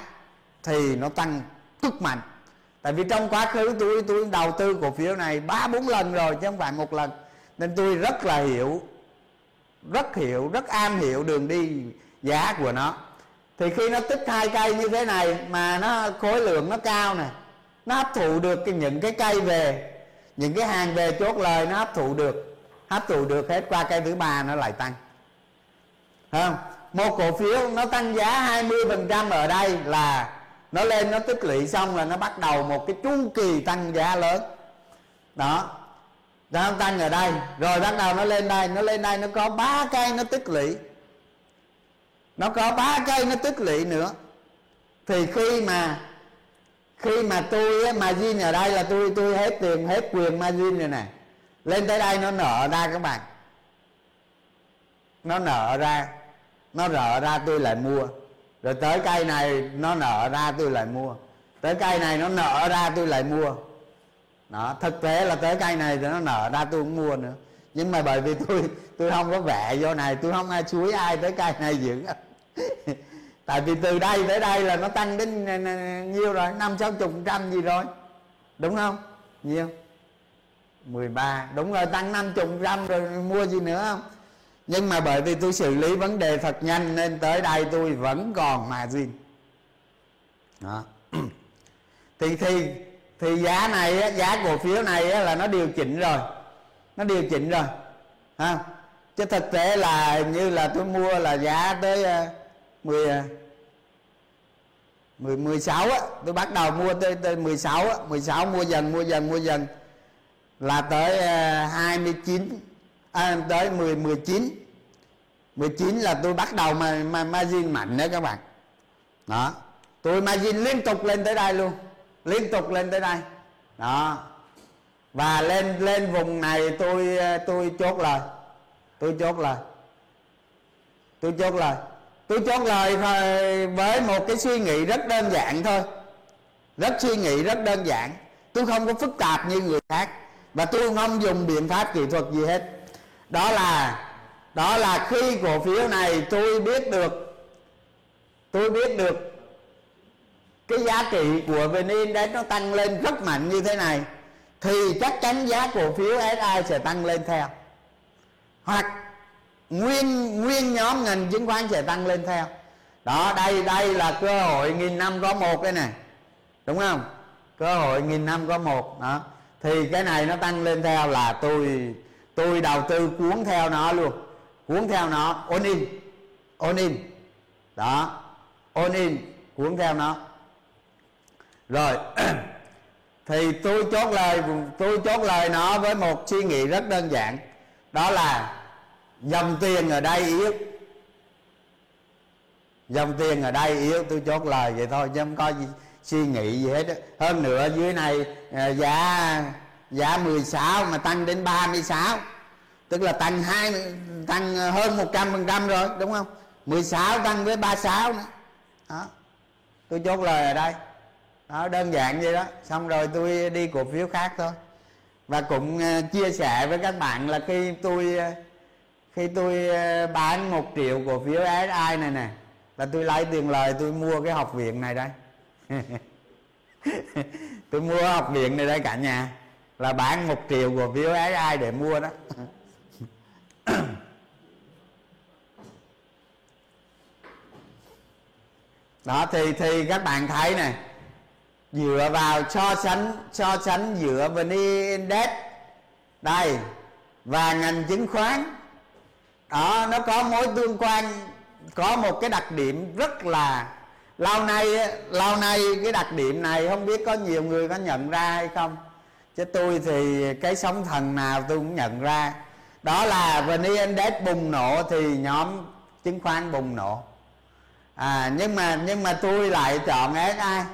thì nó tăng cực mạnh. Tại vì trong quá khứ tôi tôi đầu tư cổ phiếu này ba bốn lần rồi chứ không phải một lần. Nên tôi rất là hiểu rất hiểu rất am hiểu đường đi giá của nó. Thì khi nó tích hai cây như thế này mà nó khối lượng nó cao nè nó hấp thụ được cái, những cái cây về những cái hàng về chốt lời nó hấp thụ được hấp thụ được hết qua cây thứ ba nó lại tăng. Không? Một cổ phiếu nó tăng giá 20% ở đây là nó lên, nó tích lũy xong là nó bắt đầu một cái chu kỳ tăng giá lớn. Đó. Nó tăng ở đây. Rồi bắt đầu nó lên đây. Nó lên đây nó có ba cây nó tích lũy. Nó có ba cây nó tích lũy nữa. Thì khi mà khi mà tôi margin ở đây là tôi tôi hết tiền, hết quyền margin rồi này lên tới đây nó nở ra các bạn. Nó nở ra, nó rở ra tôi lại mua. Rồi tới cây này nó nở ra tôi lại mua. Tới cây này nó nở ra tôi lại mua. Đó, thực tế là tới cây này thì nó nở ra tôi cũng mua nữa. Nhưng mà bởi vì tôi tôi không có vẽ vô này, tôi không ai chuối ai tới cây này giữ tại vì từ đây tới đây là nó tăng đến nhiêu rồi? năm sáu chục trăm gì rồi? Đúng không? Nhiều. 13 đúng rồi, tăng năm chục trăm rồi mua gì nữa không? Nhưng mà bởi vì tôi xử lý vấn đề thật nhanh nên tới đây tôi vẫn còn margin. Đó. Thì thì thì giá này giá cổ phiếu này là nó điều chỉnh rồi. Nó điều chỉnh rồi. Ha? Chứ thực tế là như là tôi mua là giá tới 10 10 16 á. Tôi bắt đầu mua tới tới 16 á. 16 mua dần mua dần mua dần là tới ờ, 29 à, tới 10 19 19 là tôi bắt đầu mà, mà margin mạnh đấy các bạn. Đó. Tôi margin liên tục lên tới đây luôn. Liên tục lên tới đây. Đó. Và lên lên vùng này tôi ờ, tôi chốt lời. Tôi chốt lời. Tôi chốt lời. Tôi chốt lời với một cái suy nghĩ rất đơn giản thôi. Rất suy nghĩ rất đơn giản. Tôi không có phức tạp như người khác và tôi không dùng biện pháp kỹ thuật gì hết. Đó là đó là khi cổ phiếu này tôi biết được, tôi biết được cái giá trị của vn index nó tăng lên rất mạnh như thế này, thì chắc chắn giá cổ phiếu SI sẽ tăng lên theo. Hoặc nguyên nguyên nhóm ngành chứng khoán sẽ tăng lên theo. Đó, đây đây là cơ hội nghìn năm có một cái này. Đúng không? Cơ hội nghìn năm có một, đó thì cái này nó tăng lên theo là tôi tôi đầu tư cuốn theo nó luôn. Cuốn theo nó ôn in ôn in. Đó ôn in, cuốn theo nó. Rồi, thì tôi chốt lời, tôi chốt lời nó với một suy nghĩ rất đơn giản. Đó là dòng tiền ở đây yếu. Dòng tiền ở đây yếu, tôi chốt lời vậy thôi, chứ không có gì suy nghĩ gì hết hơn nữa dưới này à, giá giá 16 mà tăng đến 36 tức là tăng hai, tăng à, hơn 100 phần trăm rồi, đúng không? 16 tăng với 36 nữa. Đó. Tôi chốt lời ở đây. Đó, đơn giản vậy đó. Xong rồi tôi đi cổ phiếu khác thôi. Và cũng à, chia sẻ với các bạn là khi tôi khi tôi bán một triệu cổ phiếu SI này nè, là tôi lấy tiền lời, tôi mua cái học viện này đây. tôi mua học viện này đây cả nhà. Là bán một triệu của phiếu ai để mua đó. Đó, thì thì các bạn thấy này dựa vào so sánh so sánh giữa vn index, đây, và ngành chứng khoán, đó, nó có mối tương quan, có một cái đặc điểm rất là lâu nay lâu nay cái đặc điểm này không biết có nhiều người có nhận ra hay không. Chứ tôi thì cái sóng thần nào tôi cũng nhận ra. Đó là vn index bùng nổ thì nhóm chứng khoán bùng nổ. À nhưng mà nhưng mà tôi lại chọn SI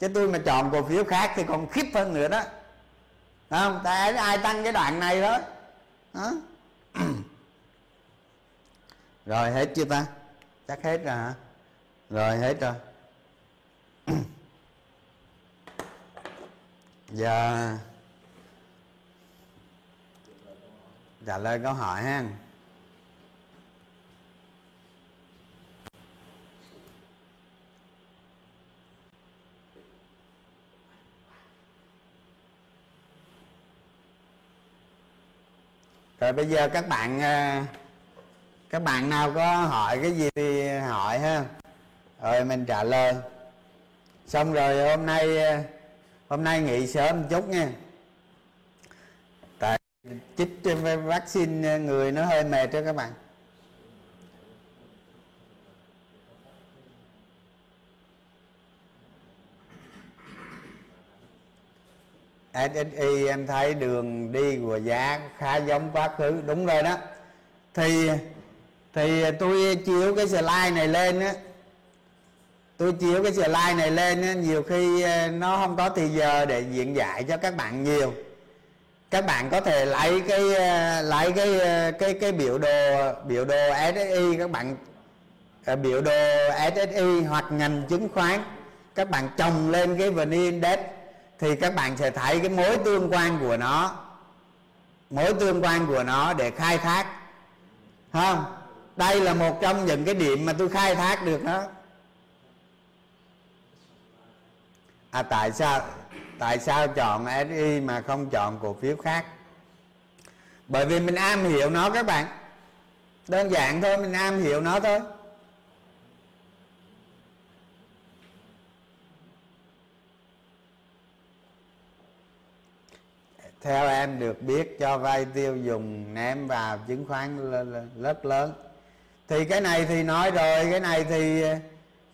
chứ tôi mà chọn cổ phiếu khác thì còn khiếp hơn nữa đó. Đúng không? Tại ai tăng cái đoạn này đó, đó. rồi hết chưa ta? Chắc hết rồi hả? Rồi, hết rồi. Giờ trả lời câu hỏi ha. Rồi, bây giờ các bạn ờ, các bạn nào có hỏi cái gì thì hỏi ha rồi mình trả lời. Xong rồi hôm nay ờ, hôm nay nghỉ sớm một chút nha. Tại chích vaccine ờ, người nó hơi mệt đó các bạn. SSI em thấy đường đi của giá khá giống quá khứ. Đúng rồi đó. Thì thì tôi chiếu cái slide này lên á tôi chiếu cái slide này lên nhiều khi ờ, nó không có thì giờ để diễn giải cho các bạn nhiều. Các bạn có thể lấy cái ờ, lấy cái ờ, cái cái biểu đồ biểu đồ SSI các bạn biểu đồ SSI hoặc ngành chứng khoán, các bạn trồng lên cái VN Index thì các bạn sẽ thấy cái mối tương quan của nó, mối tương quan của nó để khai thác. Không đây là một trong những cái điểm mà tôi khai thác được đó. À tại sao tại sao chọn SI mà không chọn cổ phiếu khác? Bởi vì mình am hiểu nó các bạn. Đơn giản thôi, mình am hiểu nó thôi. Theo em được biết cho vay tiêu dùng, ném vào chứng khoán lớp lớn. Thì cái này thì nói rồi, cái này thì,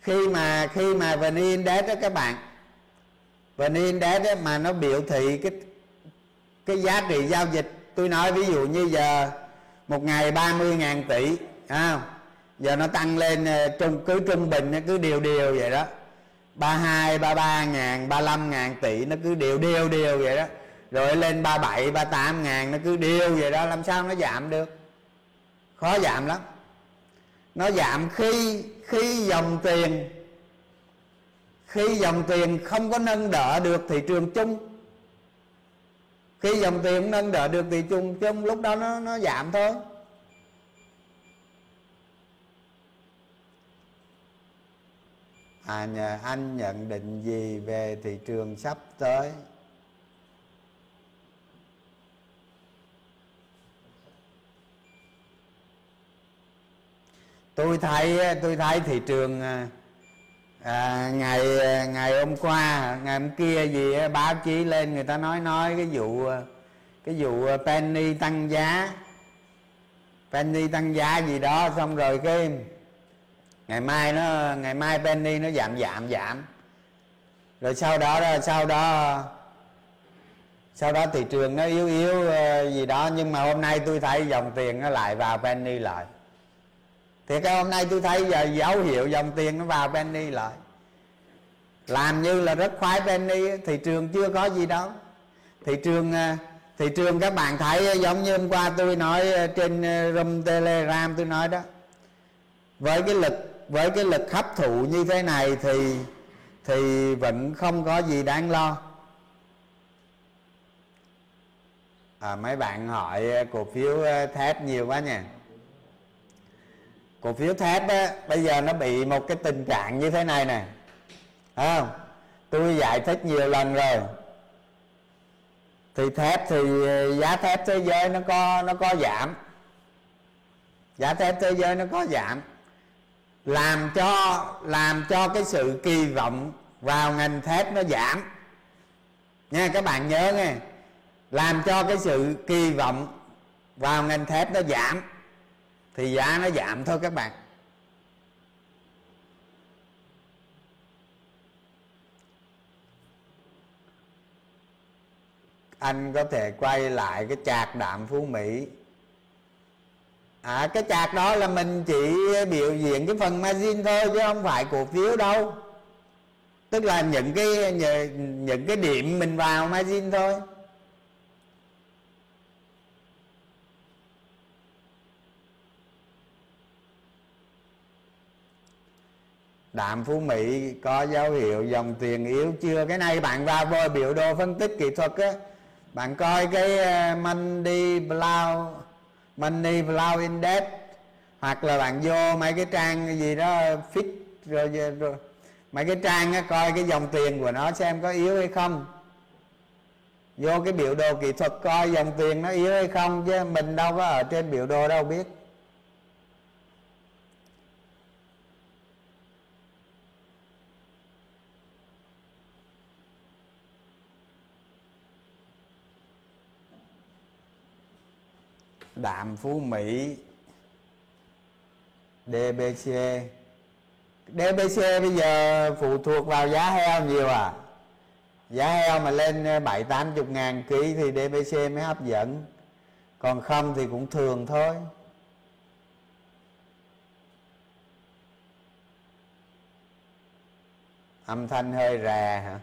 khi mà khi mà vn index đó các bạn và niên index đó mà nó biểu thị cái cái giá trị giao dịch. Tôi nói ví dụ như giờ một ngày 30 ngàn tỷ à, giờ nó tăng lên ờ, trung cứ trung bình nó cứ đều đều vậy đó. 32, 33 ngàn, 35 ngàn tỷ nó cứ đều đều đều vậy đó. Rồi lên 37, 38 ngàn nó cứ đều vậy đó. Làm sao nó giảm được? Khó giảm lắm. Nó giảm khi khi dòng tiền khi dòng tiền không có nâng đỡ được thị trường chung, khi dòng tiền nâng đỡ được thị trường chung, lúc đó nó nó giảm thôi. À nhờ anh nhận định gì về thị trường sắp tới? Tôi thấy tôi thấy thị trường à, à, ngày à, ngày hôm qua ngày hôm kia gì báo chí lên người ta nói nói cái vụ à, cái vụ à, penny tăng giá. Penny tăng giá gì đó xong rồi cái ngày mai nó ngày mai penny nó giảm giảm giảm. Rồi sau đó sau đó sau đó thị trường nó yếu yếu gì đó nhưng mà hôm nay tôi thấy dòng tiền nó lại vào penny lại thì cái hôm nay tôi thấy giờ dấu hiệu dòng tiền nó vào penny lại. Làm như là rất khoái penny thị trường chưa có gì đâu. Thị trường à, thị trường các bạn thấy à, giống như hôm qua tôi nói à, trên room telegram tôi nói đó. Với cái lực với cái lực hấp thụ như thế này thì thì vẫn không có gì đáng lo. À, mấy bạn hỏi cổ phiếu thép nhiều quá nha cổ phiếu thép á, bây giờ nó bị một cái tình trạng như thế này nè. Không? Tôi giải thích nhiều lần rồi. Thì thép thì ờ, giá thép thế giới nó có nó có giảm. Giá thép thế giới nó có giảm. Làm cho làm cho cái sự kỳ vọng vào ngành thép nó giảm. Nha, các bạn nhớ nghe. Làm cho cái sự kỳ vọng vào ngành thép nó giảm thì giá nó giảm thôi các bạn. Anh có thể quay lại cái chạc đạm phú mỹ. À cái chạc đó là mình chỉ biểu diễn cái phần margin thôi chứ không phải cổ phiếu đâu. Tức là những cái những cái điểm mình vào margin thôi. Đạm phú mỹ có dấu hiệu dòng tiền yếu chưa? Cái này bạn vào vô biểu đồ phân tích kỹ thuật á. Bạn coi cái ờ, money blau money blau index hoặc là bạn vô mấy cái trang gì đó fit rồi, rồi mấy cái trang á, coi cái dòng tiền của nó xem có yếu hay không. Vô cái biểu đồ kỹ thuật coi dòng tiền nó yếu hay không chứ mình đâu có ở trên biểu đồ đâu biết. Đạm phú mỹ dbc dbc bây giờ phụ thuộc vào giá heo nhiều à? Giá heo mà lên ờ, bảy tám chục ngàn ký thì DBC mới hấp dẫn. Còn không thì cũng thường thôi. Âm thanh hơi rè hả?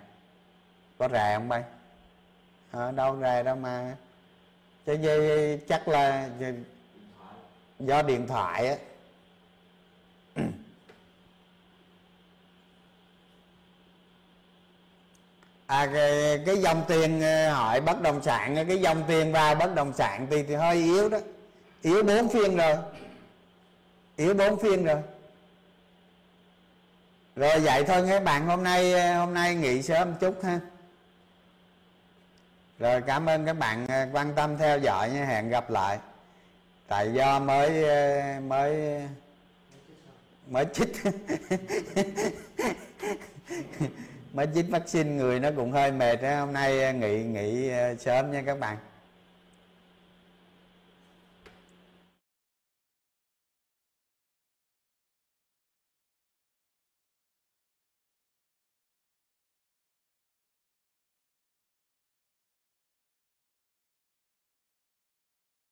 Có rè không bay? À, đâu rè đâu mà cho dây chắc là do điện thoại á. À cái, cái dòng tiền ờ, hỏi bất động sản cái dòng tiền vào bất động sản thì, thì hơi yếu đó. Yếu bốn phiên rồi. Yếu bốn phiên rồi. Rồi vậy thôi các bạn hôm nay hôm nay nghỉ sớm chút ha rồi cảm ơn các bạn à, quan tâm theo dõi nha. Hẹn gặp lại. Tại do mới à, mới mới chích. Mới chích vaccine, người nó cũng hơi mệt hôm nay à, nghỉ nghỉ sớm nha các bạn.